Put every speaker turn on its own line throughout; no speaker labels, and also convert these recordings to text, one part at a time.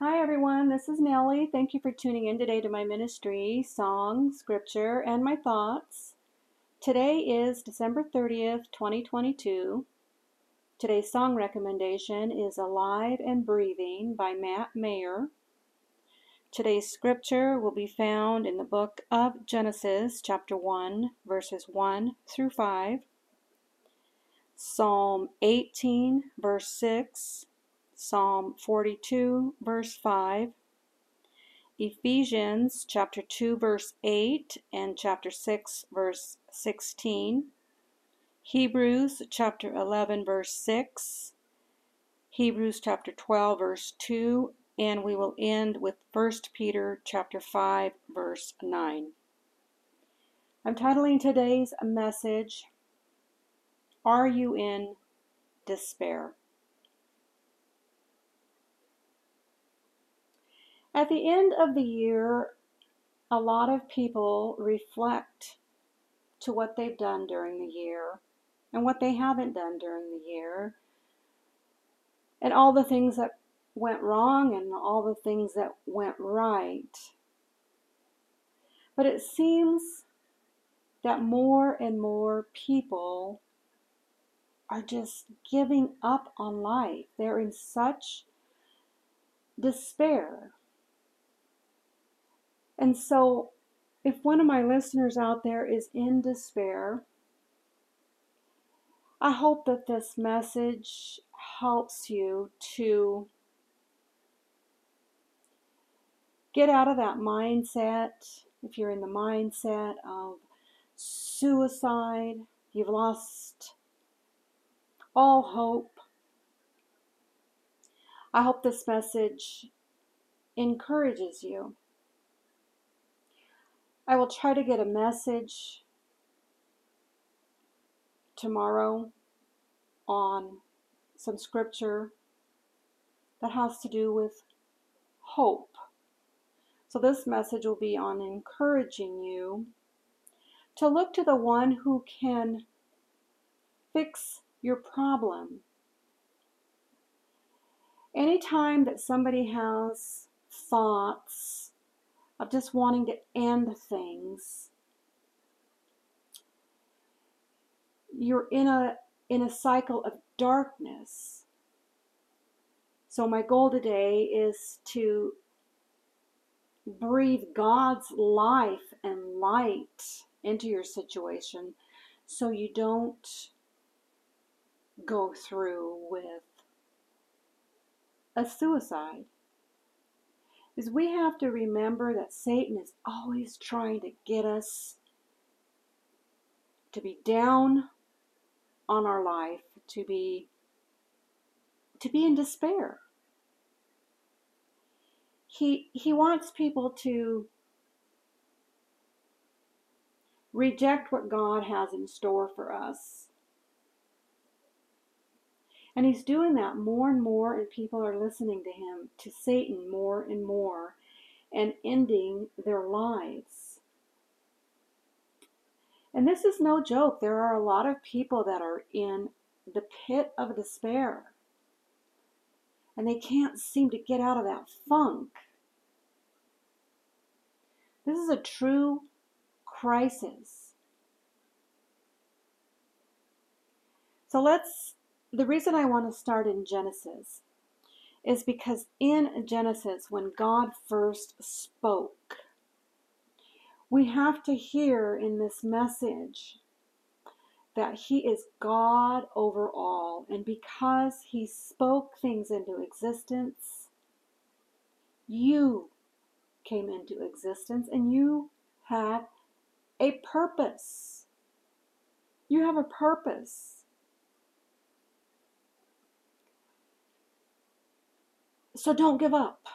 Hi, everyone. This is Nellie. Thank you for tuning in today to my ministry, song, scripture, and my thoughts. Today is December 30th, 2022. Today's song recommendation is Alive and Breathing by Matt Maher. Today's scripture will be found in the book of Genesis, chapter 1, verses 1 through 5. Psalm 18, verse 6, Psalm 42, verse 5, Ephesians chapter 2, verse 8, and chapter 6, verse 16, Hebrews chapter 11, verse 6, Hebrews chapter 12, verse 2, and we will end with 1 Peter chapter 5, verse 9. I'm titling today's message are you in despair? At the end of the year, a lot of people reflect to what they've done during the year and what they haven't done during the year and all the things that went wrong and all the things that went right. But it seems that more and more people are just giving up on life. They're in such despair. And so, if one of my listeners out there is in despair, I hope that this message helps you to get out of that mindset. If you're in the mindset of suicide, you've lost all hope. I hope this message encourages you. I will try to get a message tomorrow on some scripture that has to do with hope. So, this message will be on encouraging you to look to the one who can fix your problem. Anytime that somebody has thoughts of just wanting to end things, you're in a in a cycle of darkness. So my goal today is to breathe God's life and light into your situation so you don't go through with a suicide is we have to remember that Satan is always trying to get us to be down on our life, to be to be in despair. He he wants people to reject what God has in store for us and he's doing that more and more, and people are listening to him, to Satan more and more, and ending their lives. And this is no joke. There are a lot of people that are in the pit of despair, and they can't seem to get out of that funk. This is a true crisis. So let's the reason I want to start in Genesis is because in Genesis, when God first spoke, we have to hear in this message that He is God over all. And because He spoke things into existence, you came into existence and you have a purpose. You have a purpose. So don't give up.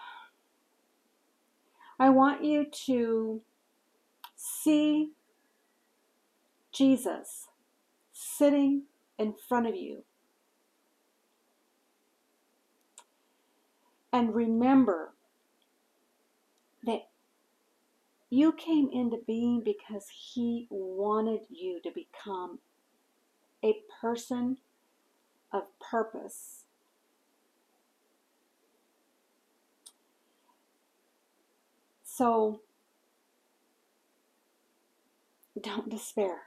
I want you to see Jesus sitting in front of you. And remember that you came into being because He wanted you to become a person of purpose So don't despair.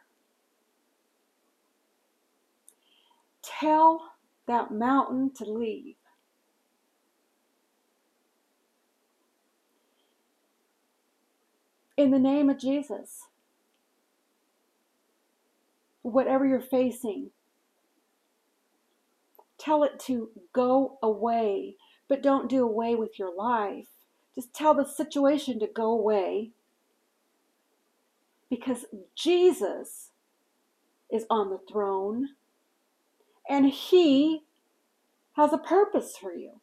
Tell that mountain to leave. In the name of Jesus, whatever you're facing, tell it to go away, but don't do away with your life. Just tell the situation to go away because Jesus is on the throne and He has a purpose for you.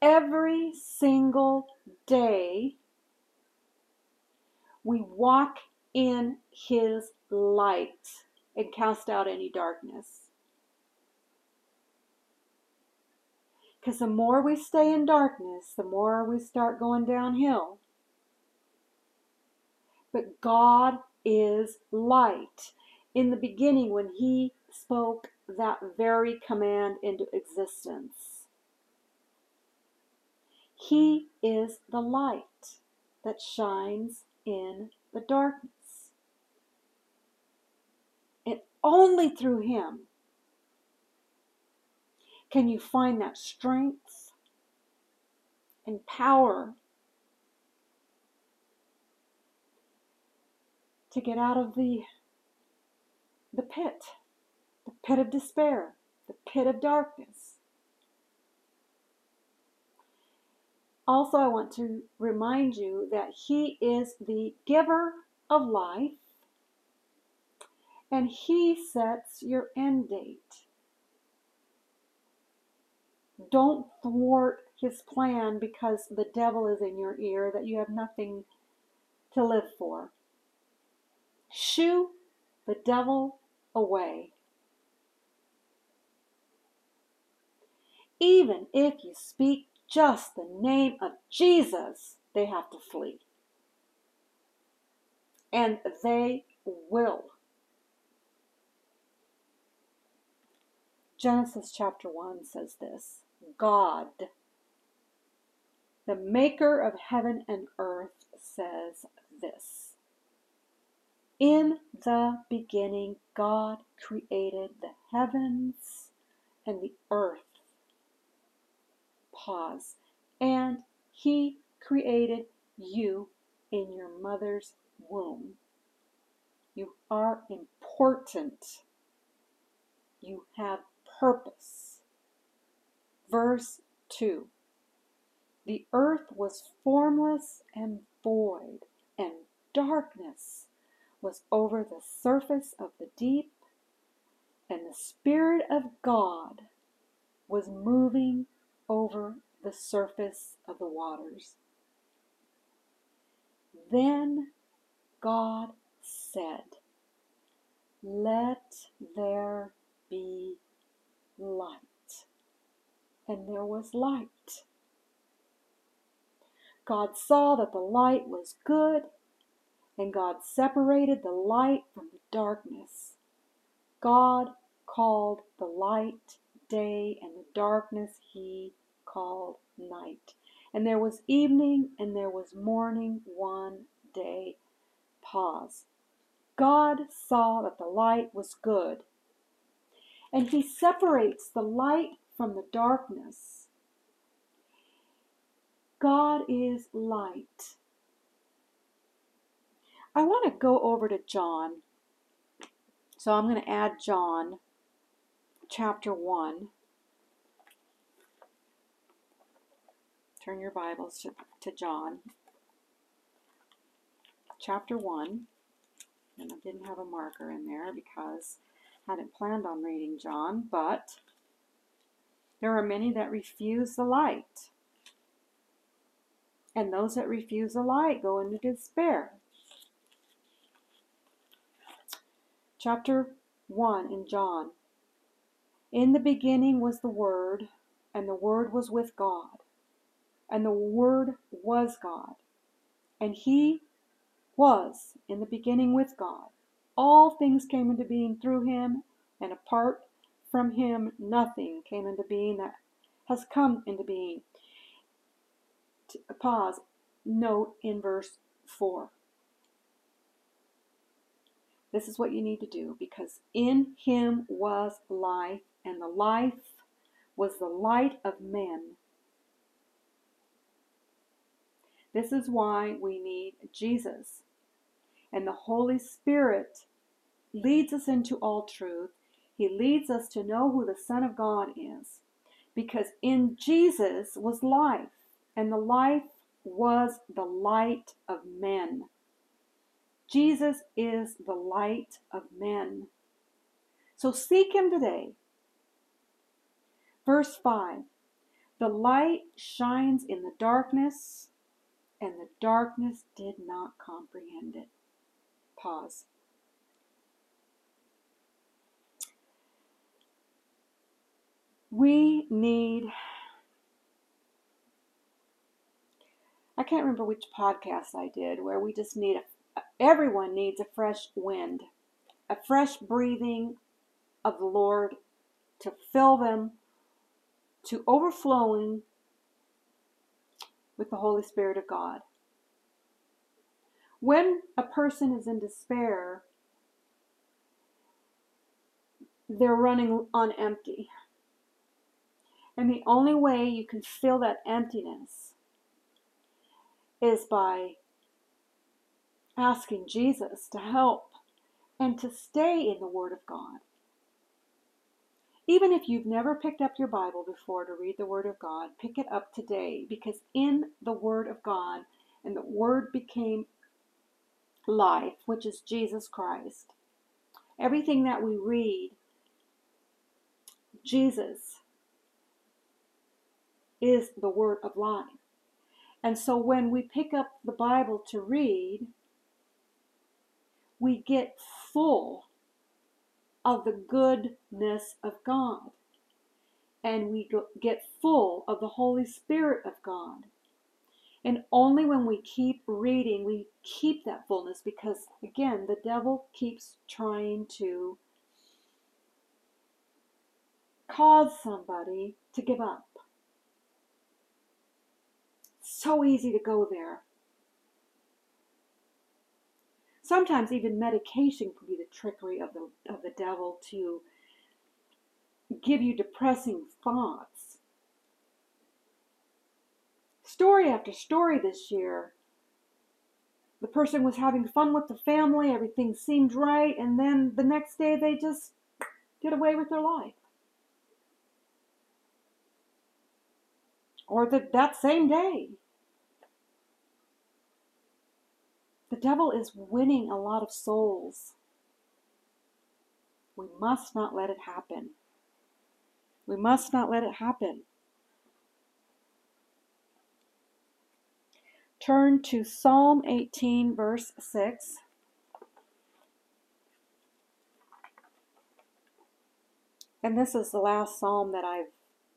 Every single day, we walk in His light and cast out any darkness. Because the more we stay in darkness, the more we start going downhill. But God is light. In the beginning, when He spoke that very command into existence, He is the light that shines in the darkness. And only through Him can you find that strength and power to get out of the the pit, the pit of despair, the pit of darkness. Also, I want to remind you that He is the giver of life and He sets your end date. Don't thwart His plan because the devil is in your ear that you have nothing to live for. Shoo the devil away. Even if you speak just the name of Jesus, they have to flee. And they will. Genesis chapter 1 says this God, the maker of heaven and earth, says this. In the beginning, God created the heavens and the earth. Pause. And He created you in your mother's womb. You are important. You have purpose. Verse 2 The earth was formless and void, and darkness was over the surface of the deep, and the Spirit of God was moving over the surface of the waters. Then God said, Let there be light. And there was light. God saw that the light was good, and God separated the light from the darkness. God called the light day, and the darkness he called night. And there was evening, and there was morning one day. Pause. God saw that the light was good. And he separates the light from the darkness. God is light. I want to go over to John. So I'm going to add John chapter 1. Turn your Bibles to, to John chapter 1. And I didn't have a marker in there because I hadn't planned on reading John, but there are many that refuse the light. And those that refuse the light go into despair. Chapter 1 in John. In the beginning was the Word, and the Word was with God, and the Word was God. And He was in the beginning with God. All things came into being through Him, and apart from Him, nothing came into being that has come into being. Pause. Note in verse 4. This is what you need to do because in him was life, and the life was the light of men. This is why we need Jesus. And the Holy Spirit leads us into all truth. He leads us to know who the Son of God is. Because in Jesus was life, and the life was the light of men. Jesus is the light of men. So seek him today. Verse 5 The light shines in the darkness, and the darkness did not comprehend it. Pause. We need, I can't remember which podcast I did where we just need a everyone needs a fresh wind, a fresh breathing of the Lord to fill them to overflowing with the Holy Spirit of God. When a person is in despair, they're running on empty. And the only way you can fill that emptiness is by asking Jesus to help and to stay in the Word of God. Even if you've never picked up your Bible before to read the Word of God, pick it up today because in the Word of God, and the Word became life, which is Jesus Christ. Everything that we read, Jesus is the Word of life. And so when we pick up the Bible to read, we get full of the goodness of God. And we get full of the Holy Spirit of God. And only when we keep reading, we keep that fullness because, again, the devil keeps trying to cause somebody to give up. So easy to go there. Sometimes even medication can be the trickery of the, of the devil to give you depressing thoughts. Story after story this year. The person was having fun with the family, everything seemed right, and then the next day they just did away with their life. Or the, that same day. The devil is winning a lot of souls. We must not let it happen. We must not let it happen. Turn to Psalm 18, verse 6. And this is the last psalm that I've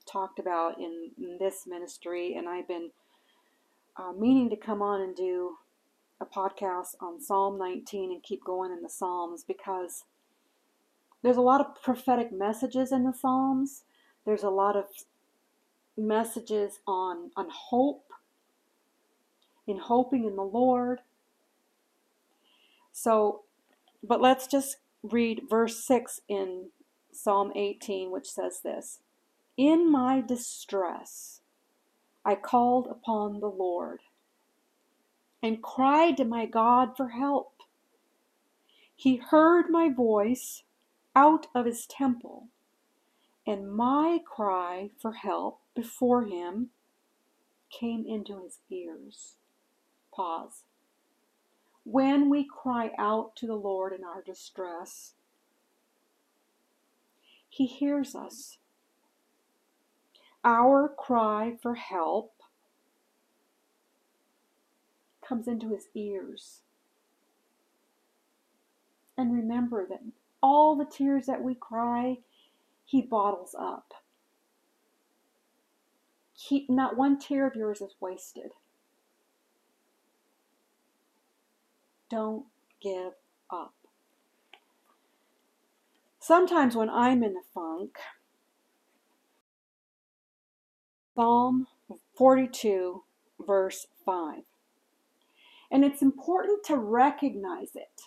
talked about in, in this ministry, and I've been uh, meaning to come on and do a podcast on Psalm 19 and keep going in the Psalms because there's a lot of prophetic messages in the Psalms. There's a lot of messages on, on hope, in hoping in the Lord. So, but let's just read verse 6 in Psalm 18, which says this In my distress, I called upon the Lord and cried to my God for help. He heard my voice out of his temple, and my cry for help before him came into his ears. Pause. When we cry out to the Lord in our distress, he hears us. Our cry for help comes into his ears. And remember that all the tears that we cry, he bottles up. Keep not one tear of yours is wasted. Don't give up. Sometimes when I'm in a funk, Psalm 42, verse 5. And it's important to recognize it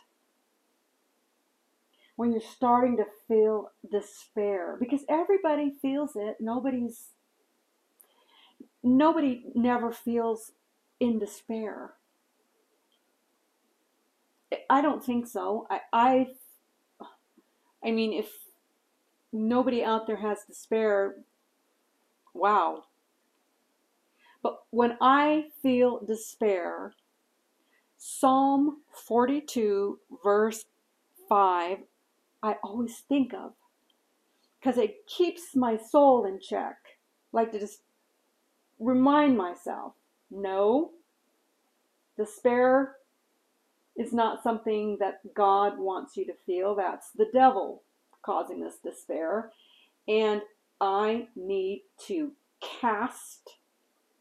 when you're starting to feel despair because everybody feels it. Nobody's nobody never feels in despair. I don't think so. I I I mean if nobody out there has despair, wow. But when I feel despair, Psalm 42, verse 5, I always think of because it keeps my soul in check. Like to just remind myself no, despair is not something that God wants you to feel. That's the devil causing this despair. And I need to cast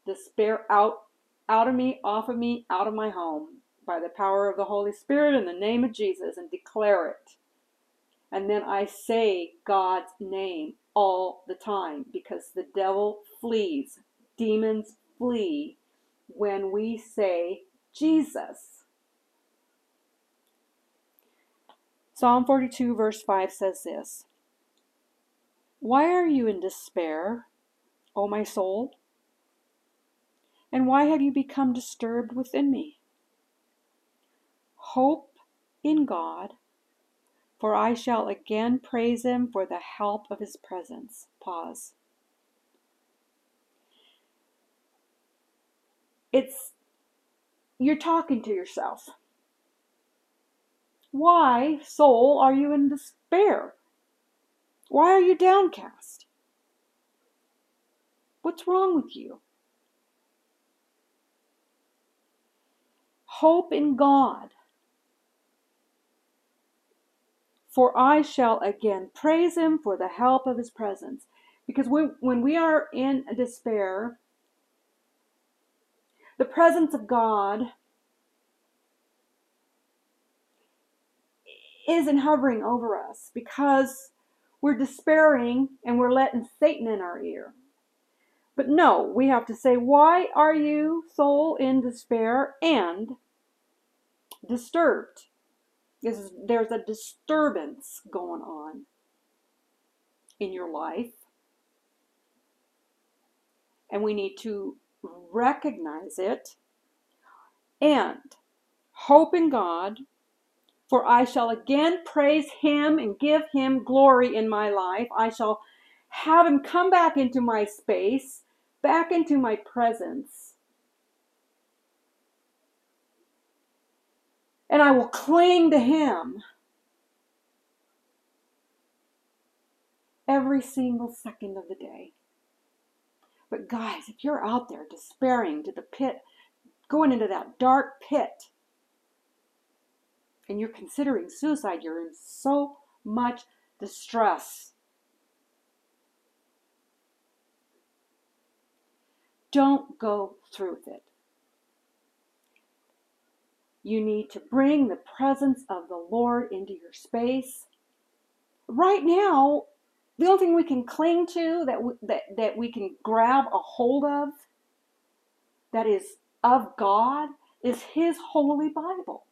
despair out out of me, off of me, out of my home by the power of the Holy Spirit in the name of Jesus and declare it. And then I say God's name all the time because the devil flees, demons flee when we say Jesus. Psalm 42, verse 5 says this Why are you in despair, O my soul? And why have you become disturbed within me? Hope in God, for I shall again praise him for the help of his presence. Pause. It's you're talking to yourself. Why, soul, are you in despair? Why are you downcast? What's wrong with you? Hope in God. For I shall again praise him for the help of his presence. Because when, when we are in despair, the presence of God isn't hovering over us because we're despairing and we're letting Satan in our ear. But no, we have to say, Why are you, soul, in despair and disturbed? Because there's a disturbance going on in your life. And we need to recognize it and hope in God for I shall again praise him and give him glory in my life. I shall have him come back into my space, back into my presence. And I will cling to him every single second of the day. But guys, if you're out there despairing to the pit, going into that dark pit, and you're considering suicide, you're in so much distress. Don't go through with it. You need to bring the presence of the Lord into your space. Right now, the only thing we can cling to, that we, that, that we can grab a hold of, that is of God, is His Holy Bible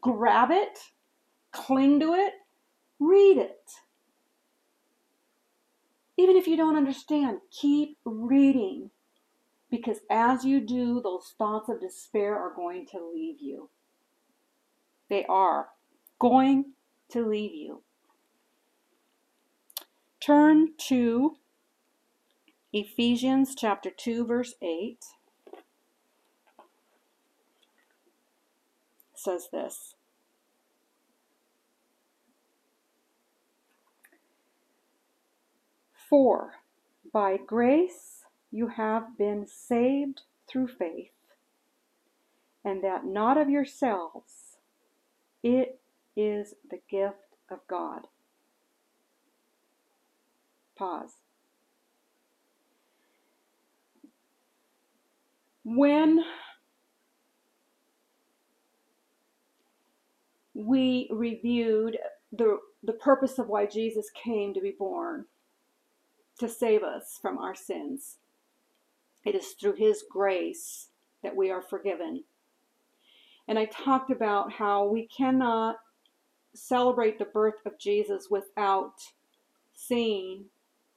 grab it, cling to it, read it. Even if you don't understand, keep reading. Because as you do, those thoughts of despair are going to leave you. They are going to leave you. Turn to Ephesians chapter 2, verse 8. says this. For by grace you have been saved through faith, and that not of yourselves, it is the gift of God. Pause. When we reviewed the, the purpose of why Jesus came to be born to save us from our sins. It is through His grace that we are forgiven. And I talked about how we cannot celebrate the birth of Jesus without seeing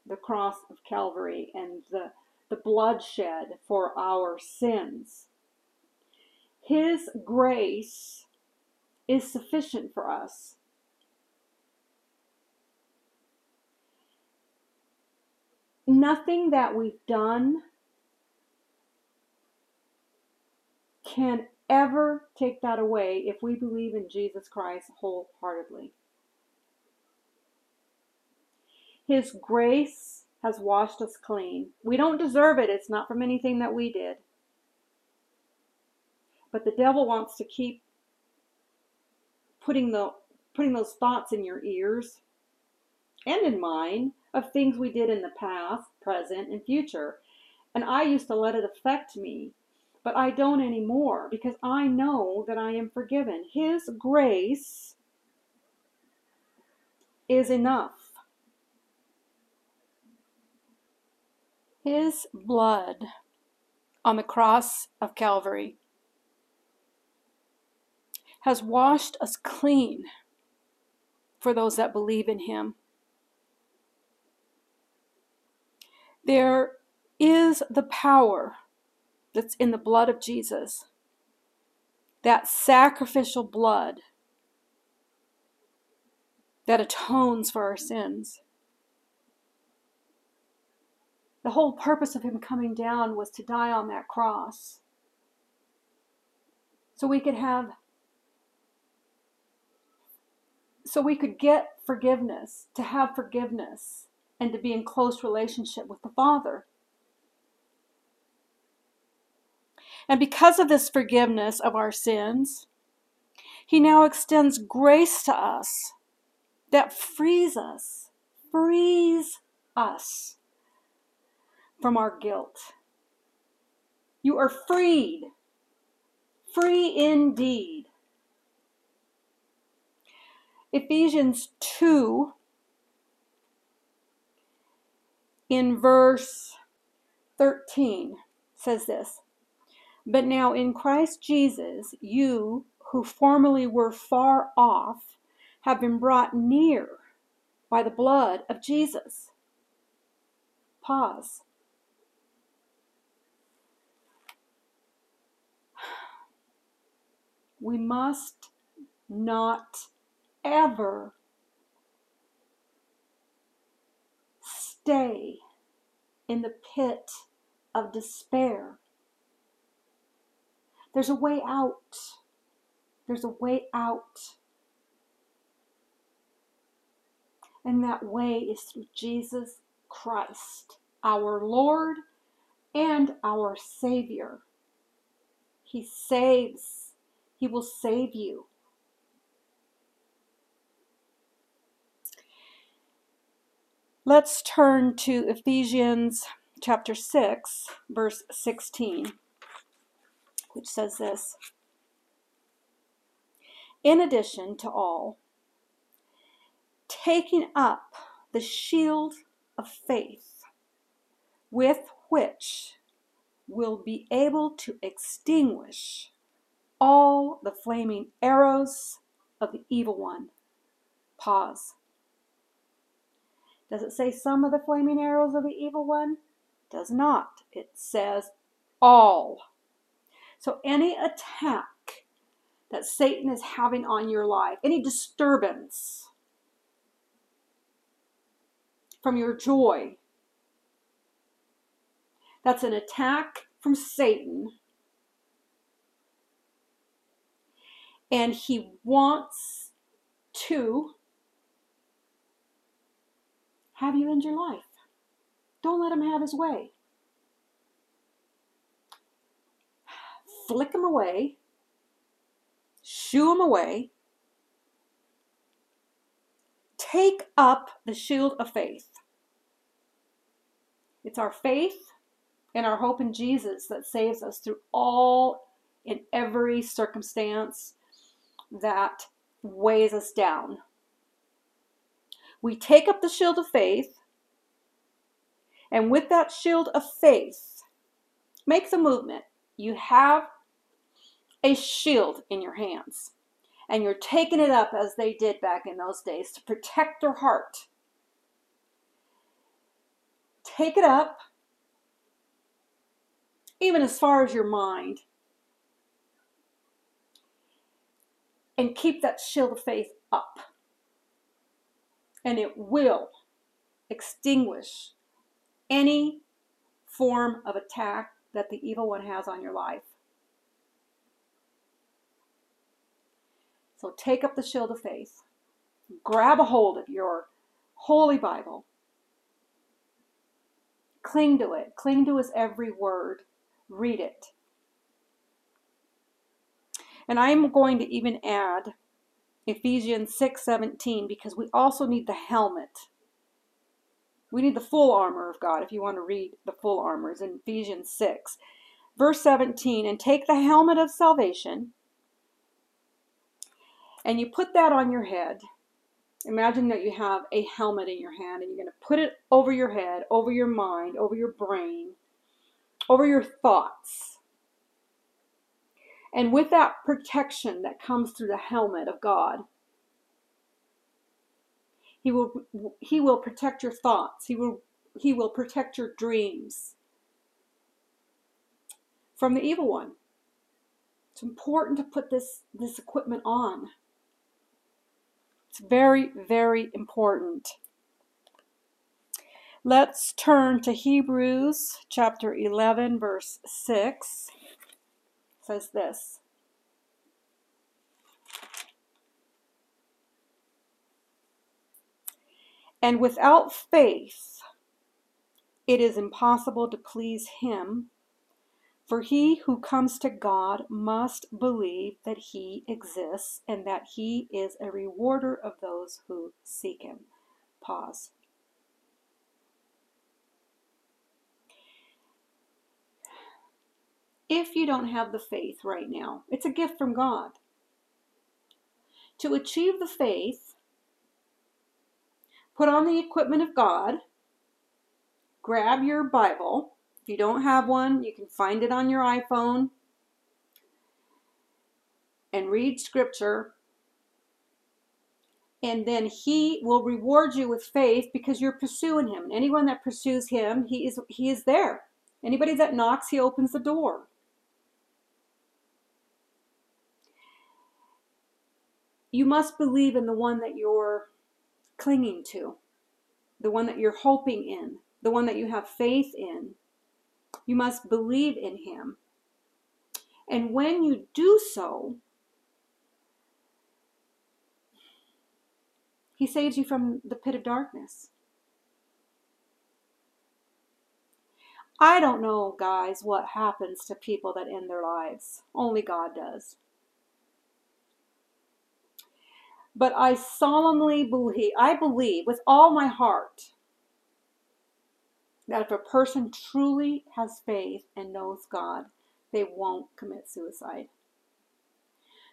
the cross of Calvary and the, the bloodshed for our sins. His grace is sufficient for us. Nothing that we've done can ever take that away if we believe in Jesus Christ wholeheartedly. His grace has washed us clean. We don't deserve it, it's not from anything that we did. But the devil wants to keep putting the putting those thoughts in your ears and in mine of things we did in the past, present, and future. And I used to let it affect me, but I don't anymore because I know that I am forgiven. His grace is enough. His blood on the cross of Calvary has washed us clean for those that believe in him. There is the power that's in the blood of Jesus, that sacrificial blood that atones for our sins. The whole purpose of him coming down was to die on that cross so we could have so we could get forgiveness, to have forgiveness, and to be in close relationship with the Father. And because of this forgiveness of our sins, He now extends grace to us that frees us, frees us from our guilt. You are freed, free indeed. Ephesians 2, in verse 13, says this But now in Christ Jesus, you who formerly were far off have been brought near by the blood of Jesus. Pause. We must not ever stay in the pit of despair. There's a way out. There's a way out. And that way is through Jesus Christ, our Lord and our Savior. He saves, He will save you. Let's turn to Ephesians chapter 6, verse 16, which says this In addition to all, taking up the shield of faith, with which will be able to extinguish all the flaming arrows of the evil one. Pause. Does it say some of the flaming arrows of the evil one? Does not. It says all. So any attack that Satan is having on your life, any disturbance from your joy, that's an attack from Satan. And he wants to have you end your life. Don't let him have his way. Flick them away, shoo them away. Take up the shield of faith. It's our faith and our hope in Jesus that saves us through all in every circumstance that weighs us down we take up the shield of faith, and with that shield of faith, make the movement. You have a shield in your hands, and you're taking it up as they did back in those days to protect their heart. Take it up, even as far as your mind, and keep that shield of faith up. And it will extinguish any form of attack that the evil one has on your life. So take up the shield of faith, grab a hold of your Holy Bible, cling to it, cling to His every word, read it. And I'm going to even add Ephesians 6:17 because we also need the helmet. We need the full armor of God if you want to read the full armor. It's in Ephesians 6. Verse 17, and take the helmet of salvation, and you put that on your head. Imagine that you have a helmet in your hand, and you're going to put it over your head, over your mind, over your brain, over your thoughts. And with that protection that comes through the helmet of God, he will he will protect your thoughts. He will he will protect your dreams from the evil one. It's important to put this this equipment on. It's very very important. Let's turn to Hebrews chapter 11 verse 6 says this. And without faith, it is impossible to please Him. For he who comes to God must believe that He exists and that He is a rewarder of those who seek Him. Pause. if you don't have the faith right now. It's a gift from God. To achieve the faith, put on the equipment of God, grab your Bible. If you don't have one, you can find it on your iPhone and read scripture. And then he will reward you with faith because you're pursuing him. Anyone that pursues him, he is he is there. Anybody that knocks, he opens the door. you must believe in the one that you're clinging to, the one that you're hoping in, the one that you have faith in. You must believe in him. And when you do so, he saves you from the pit of darkness. I don't know, guys, what happens to people that end their lives. Only God does. But I solemnly believe, I believe with all my heart that if a person truly has faith and knows God, they won't commit suicide.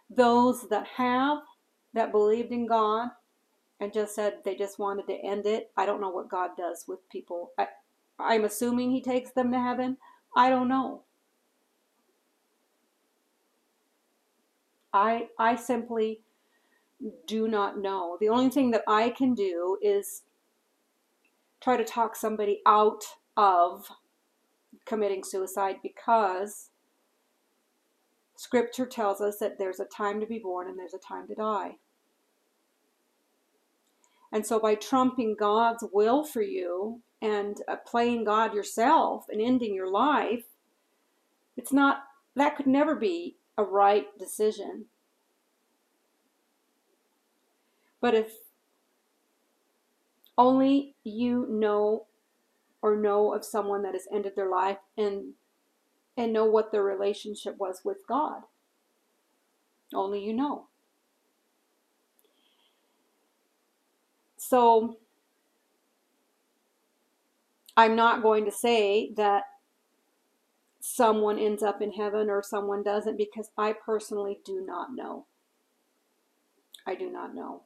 Those that have, that believed in God, and just said they just wanted to end it, I don't know what God does with people. I, I'm assuming He takes them to heaven. I don't know. I I simply do not know. The only thing that I can do is try to talk somebody out of committing suicide because scripture tells us that there's a time to be born and there's a time to die. And so by trumping God's will for you and uh, playing God yourself and ending your life, it's not, that could never be a right decision. But if only you know or know of someone that has ended their life and and know what their relationship was with God. Only you know. So I'm not going to say that someone ends up in heaven or someone doesn't because I personally do not know. I do not know.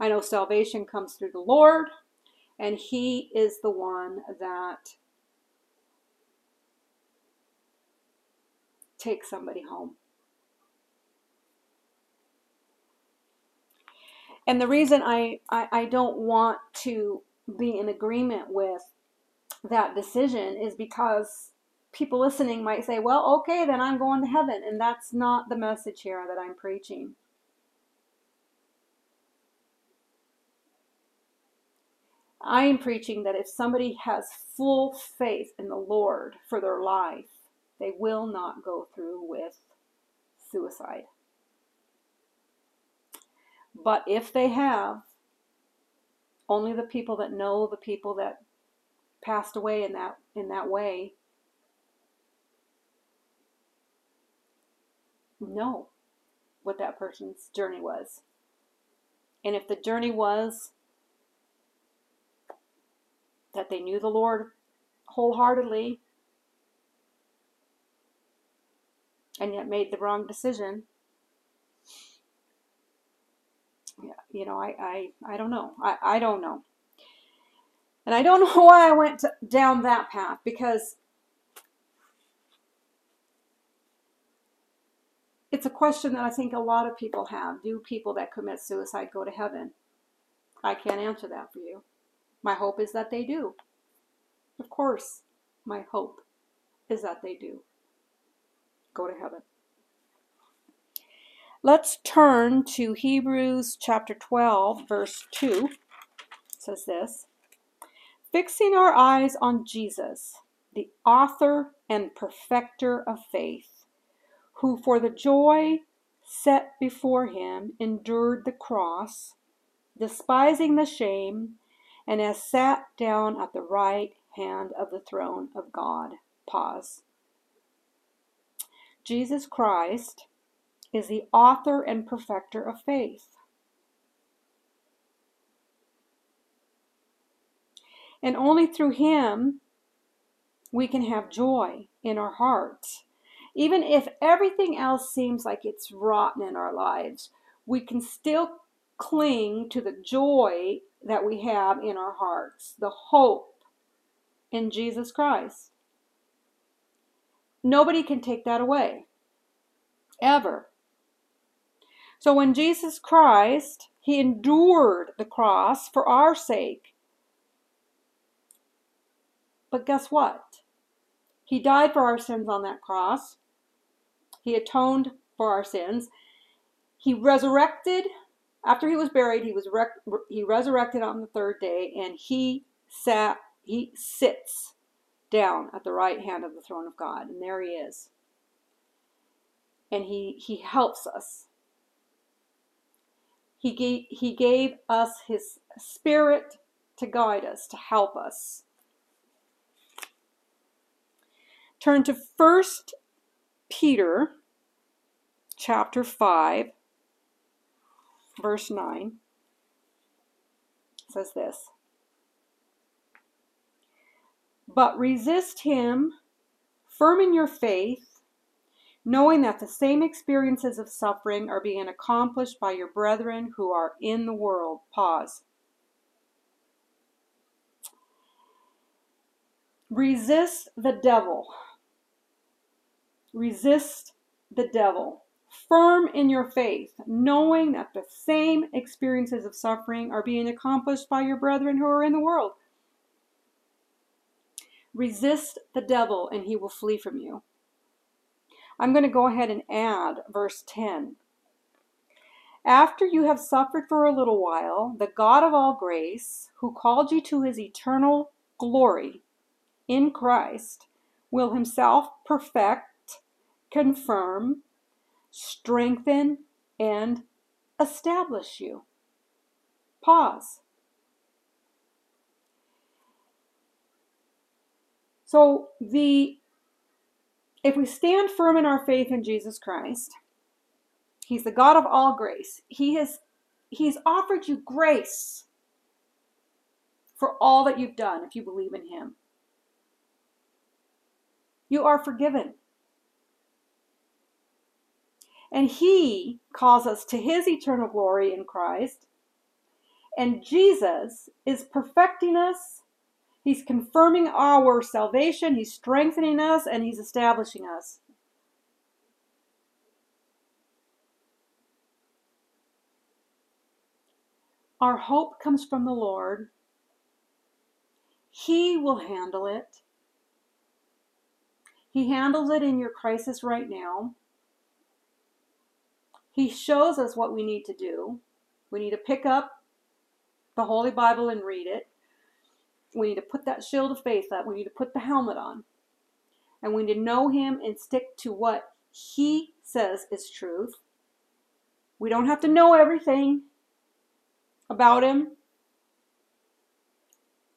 I know salvation comes through the Lord, and He is the one that takes somebody home. And the reason I, I, I don't want to be in agreement with that decision is because people listening might say, well, okay, then I'm going to heaven. And that's not the message here that I'm preaching. I am preaching that if somebody has full faith in the Lord for their life, they will not go through with suicide. But if they have, only the people that know the people that passed away in that in that way know what that person's journey was. And if the journey was that they knew the Lord wholeheartedly and yet made the wrong decision, yeah, you know, I, I, I don't know. I, I don't know. And I don't know why I went to, down that path because it's a question that I think a lot of people have. Do people that commit suicide go to heaven? I can't answer that for you. My hope is that they do. Of course, my hope is that they do go to heaven. Let's turn to Hebrews chapter 12, verse 2. It says this Fixing our eyes on Jesus, the author and perfecter of faith, who for the joy set before him endured the cross, despising the shame, and has sat down at the right hand of the throne of God. Pause. Jesus Christ is the author and perfecter of faith. And only through Him we can have joy in our hearts. Even if everything else seems like it's rotten in our lives, we can still cling to the joy that we have in our hearts, the hope in Jesus Christ. Nobody can take that away. Ever. So when Jesus Christ, he endured the cross for our sake. But guess what? He died for our sins on that cross. He atoned for our sins. He resurrected after he was buried. He was rec- he resurrected on the third day, and he sat. He sits down at the right hand of the throne of God, and there he is. And he he helps us he gave, he gave us His Spirit to guide us, to help us. Turn to 1 Peter chapter 5, verse 9. Says this But resist him, firm in your faith knowing that the same experiences of suffering are being accomplished by your brethren who are in the world. Pause. Resist the devil. Resist the devil. Firm in your faith, knowing that the same experiences of suffering are being accomplished by your brethren who are in the world. Resist the devil, and he will flee from you. I'm going to go ahead and add verse 10. After you have suffered for a little while, the God of all grace, who called you to his eternal glory in Christ, will himself perfect, confirm, strengthen, and establish you. Pause. So the if we stand firm in our faith in Jesus Christ, He's the God of all grace. He has He's offered you grace for all that you've done if you believe in Him. You are forgiven. And he calls us to his eternal glory in Christ. And Jesus is perfecting us. He's confirming our salvation. He's strengthening us and he's establishing us. Our hope comes from the Lord. He will handle it. He handles it in your crisis right now. He shows us what we need to do. We need to pick up the Holy Bible and read it. We need to put that shield of faith up. We need to put the helmet on. And we need to know Him and stick to what He says is truth. We don't have to know everything about Him,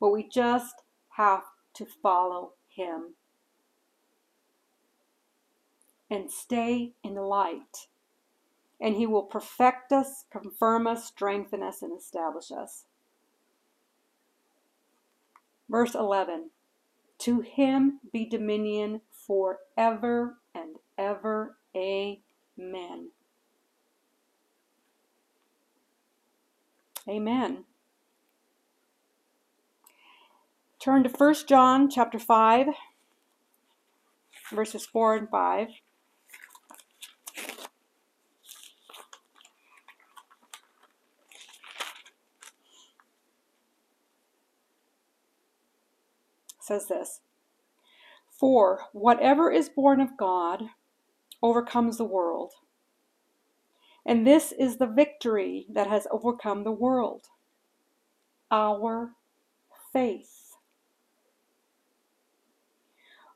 but we just have to follow Him and stay in the light. And He will perfect us, confirm us, strengthen us, and establish us. Verse 11 To Him be dominion forever and ever. Amen. Amen. Turn to 1 John chapter 5 verses 4 and 5. Says this For whatever is born of God overcomes the world. And this is the victory that has overcome the world our faith.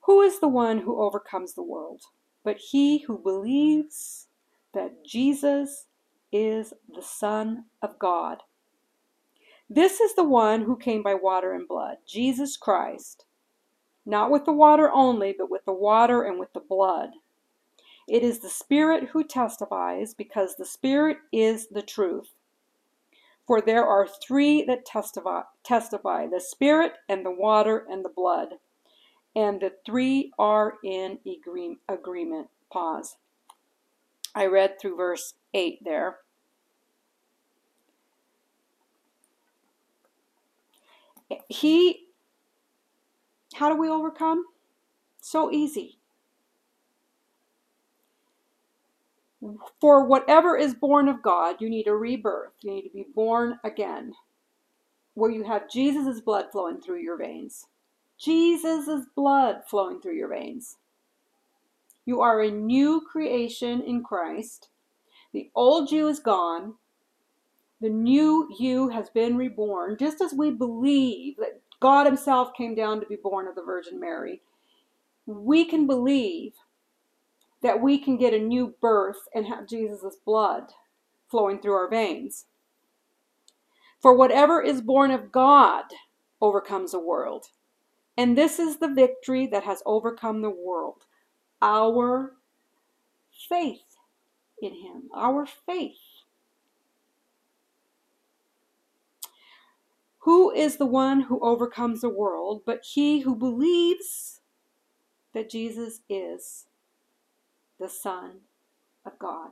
Who is the one who overcomes the world? But he who believes that Jesus is the Son of God. This is the one who came by water and blood, Jesus Christ. Not with the water only, but with the water and with the blood. It is the Spirit who testifies, because the Spirit is the truth. For there are three that testify, testify the Spirit and the water and the blood. And the three are in agree, agreement. Pause. I read through verse 8 there. He, how do we overcome? So easy. For whatever is born of God, you need a rebirth. You need to be born again, where you have Jesus' blood flowing through your veins. Jesus' blood flowing through your veins. You are a new creation in Christ. The old you is gone. The new you has been reborn, just as we believe that God Himself came down to be born of the Virgin Mary. We can believe that we can get a new birth and have Jesus' blood flowing through our veins. For whatever is born of God overcomes the world. And this is the victory that has overcome the world our faith in Him, our faith. Who is the one who overcomes the world but he who believes that Jesus is the Son of God?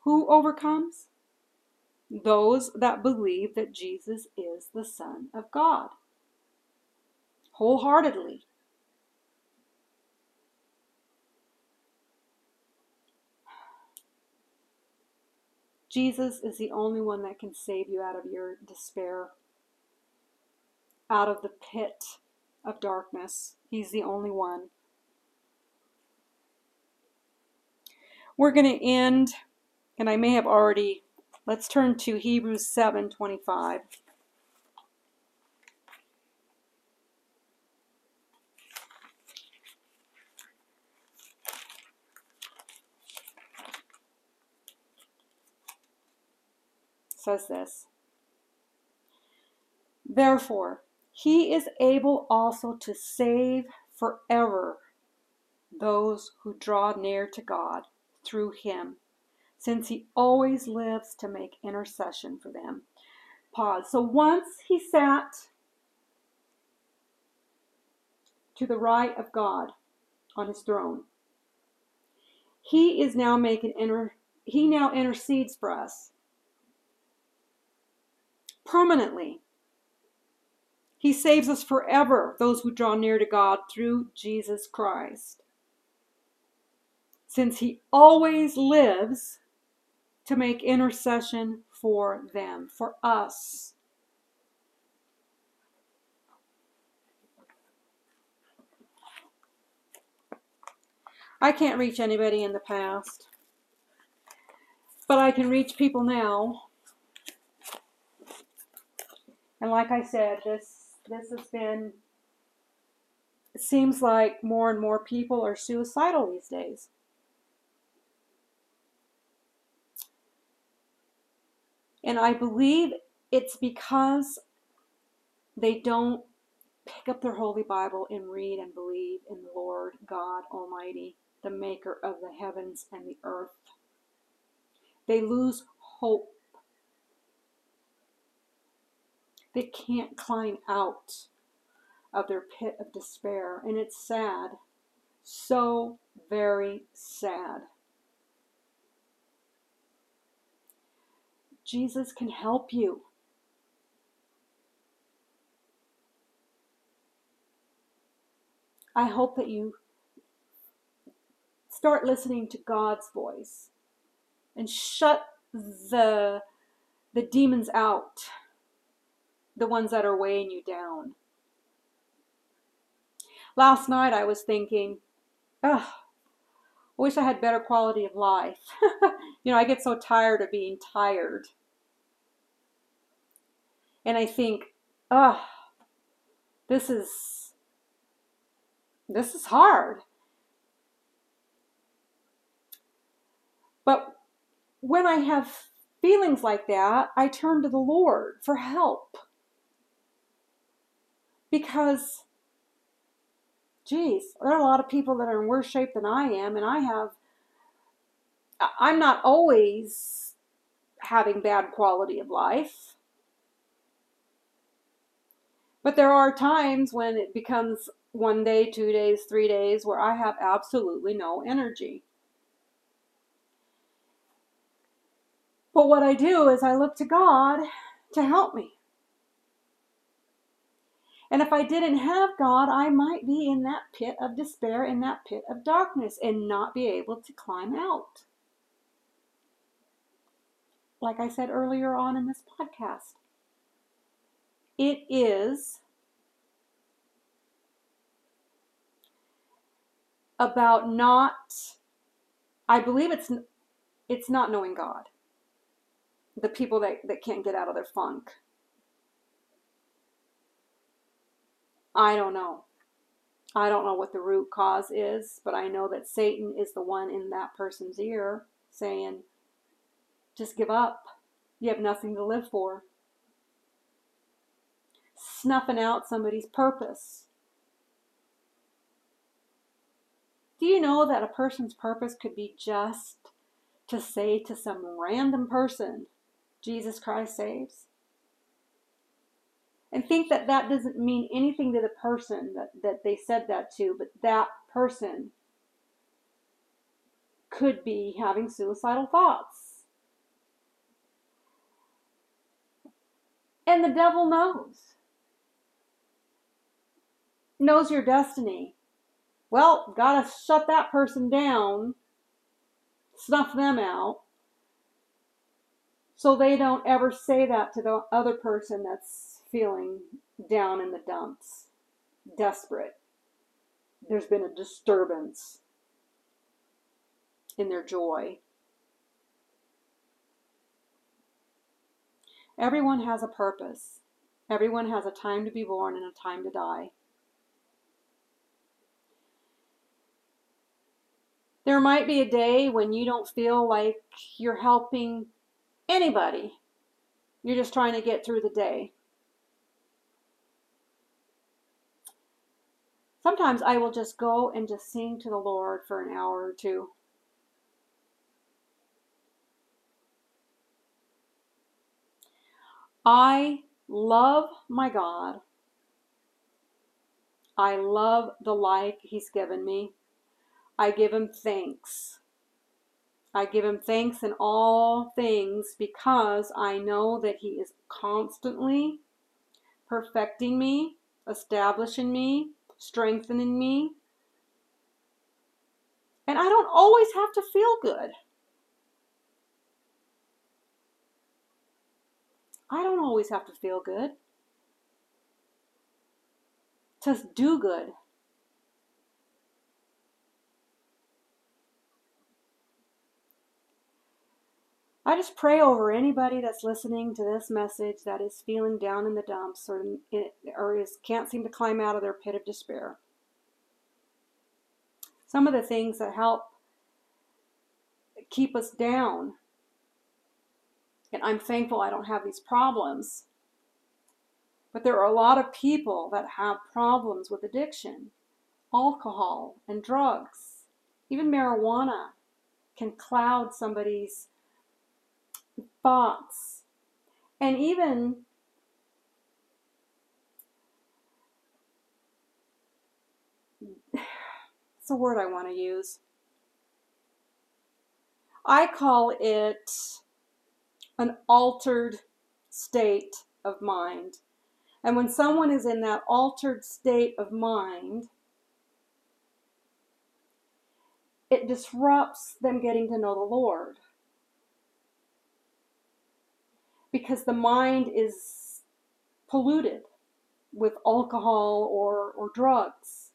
Who overcomes? Those that believe that Jesus is the Son of God. Wholeheartedly. Jesus is the only one that can save you out of your despair, out of the pit of darkness. He's the only one. We're going to end, and I may have already, let's turn to Hebrews 7 25. Says this Therefore, he is able also to save forever those who draw near to God through him, since he always lives to make intercession for them. Pause. So once he sat to the right of God on his throne, he is now making inter he now intercedes for us permanently. He saves us forever, those who draw near to God through Jesus Christ. Since he always lives to make intercession for them, for us. I can't reach anybody in the past, but I can reach people now. And like I said, this this has been it seems like more and more people are suicidal these days. And I believe it's because they don't pick up their Holy Bible and read and believe in the Lord God Almighty, the maker of the heavens and the earth. They lose hope. They can't climb out of their pit of despair. And it's sad. So very sad. Jesus can help you. I hope that you start listening to God's voice and shut the the demons out, the ones that are weighing you down. Last night I was thinking, oh, I wish I had better quality of life. you know, I get so tired of being tired. And I think, oh, this is this is hard. But when I have feelings like that, I turn to the Lord for help. Because geez, there are a lot of people that are in worse shape than I am, and I have, I'm not always having bad quality of life. But there are times when it becomes one day, two days, three days where I have absolutely no energy. But what I do is I look to God to help me. And if I didn't have God, I might be in that pit of despair, in that pit of darkness, and not be able to climb out. Like I said earlier on in this podcast, it is about not I believe it's it's not knowing God. The people that, that can't get out of their funk. I don't know. I don't know what the root cause is, but I know that Satan is the one in that person's ear saying, just give up. You have nothing to live for. Snuffing out somebody's purpose. Do you know that a person's purpose could be just to say to some random person, Jesus Christ saves? And think that that doesn't mean anything to the person that, that they said that to, but that person could be having suicidal thoughts. And the devil knows. Knows your destiny. Well, gotta shut that person down, snuff them out, so they don't ever say that to the other person that's feeling down in the dumps, desperate. There's been a disturbance in their joy. Everyone has a purpose. Everyone has a time to be born and a time to die. There might be a day when you don't feel like you're helping anybody. You're just trying to get through the day. Sometimes I will just go and just sing to the Lord for an hour or two. I love my God. I love the life He's given me. I give Him thanks. I give Him thanks in all things because I know that He is constantly perfecting me, establishing me, strengthening me. And I don't always have to feel good. I don't always have to feel good to do good. I just pray over anybody that's listening to this message that is feeling down in the dumps or, or is can't seem to climb out of their pit of despair. Some of the things that help keep us down, and I'm thankful I don't have these problems, but there are a lot of people that have problems with addiction, alcohol, and drugs. Even marijuana can cloud somebody's thoughts. And even it's a word I want to use. I call it an altered state of mind. And when someone is in that altered state of mind, it disrupts them getting to know the Lord because the mind is polluted with alcohol or, or drugs.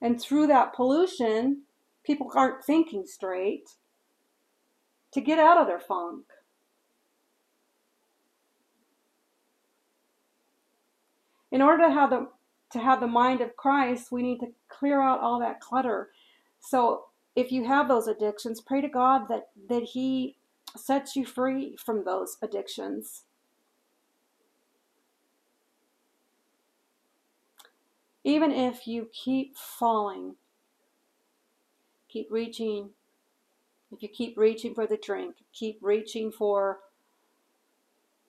And through that pollution, people aren't thinking straight to get out of their funk. In order to have the to have the mind of Christ, we need to clear out all that clutter. So if you have those addictions, pray to God that that he sets you free from those addictions. Even if you keep falling, keep reaching. If you keep reaching for the drink, keep reaching for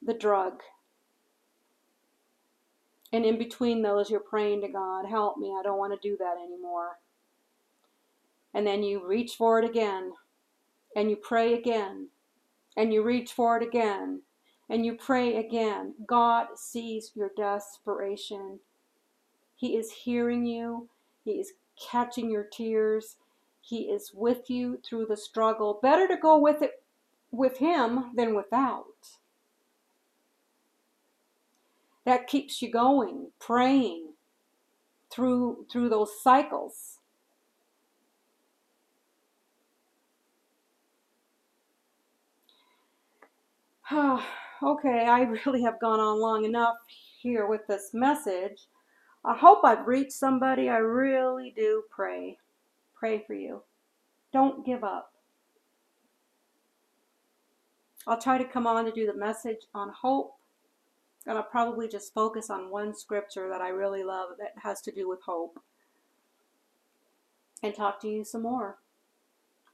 the drug. And in between those, you're praying to God, help me, I don't want to do that anymore. And then you reach for it again, and you pray again, and you reach for it again and you pray again. God sees your desperation. He is hearing you, He is catching your tears. He is with you through the struggle. Better to go with it with Him than without. That keeps you going, praying through through those cycles. okay, I really have gone on long enough here with this message. I hope I've reached somebody. I really do pray. Pray for you. Don't give up. I'll try to come on to do the message on hope. And I'll probably just focus on one scripture that I really love that has to do with hope. And talk to you some more.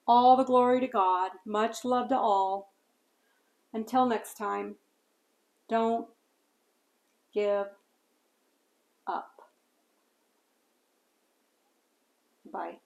All the glory to God. Much love to all. Until next time, don't give up. Bye.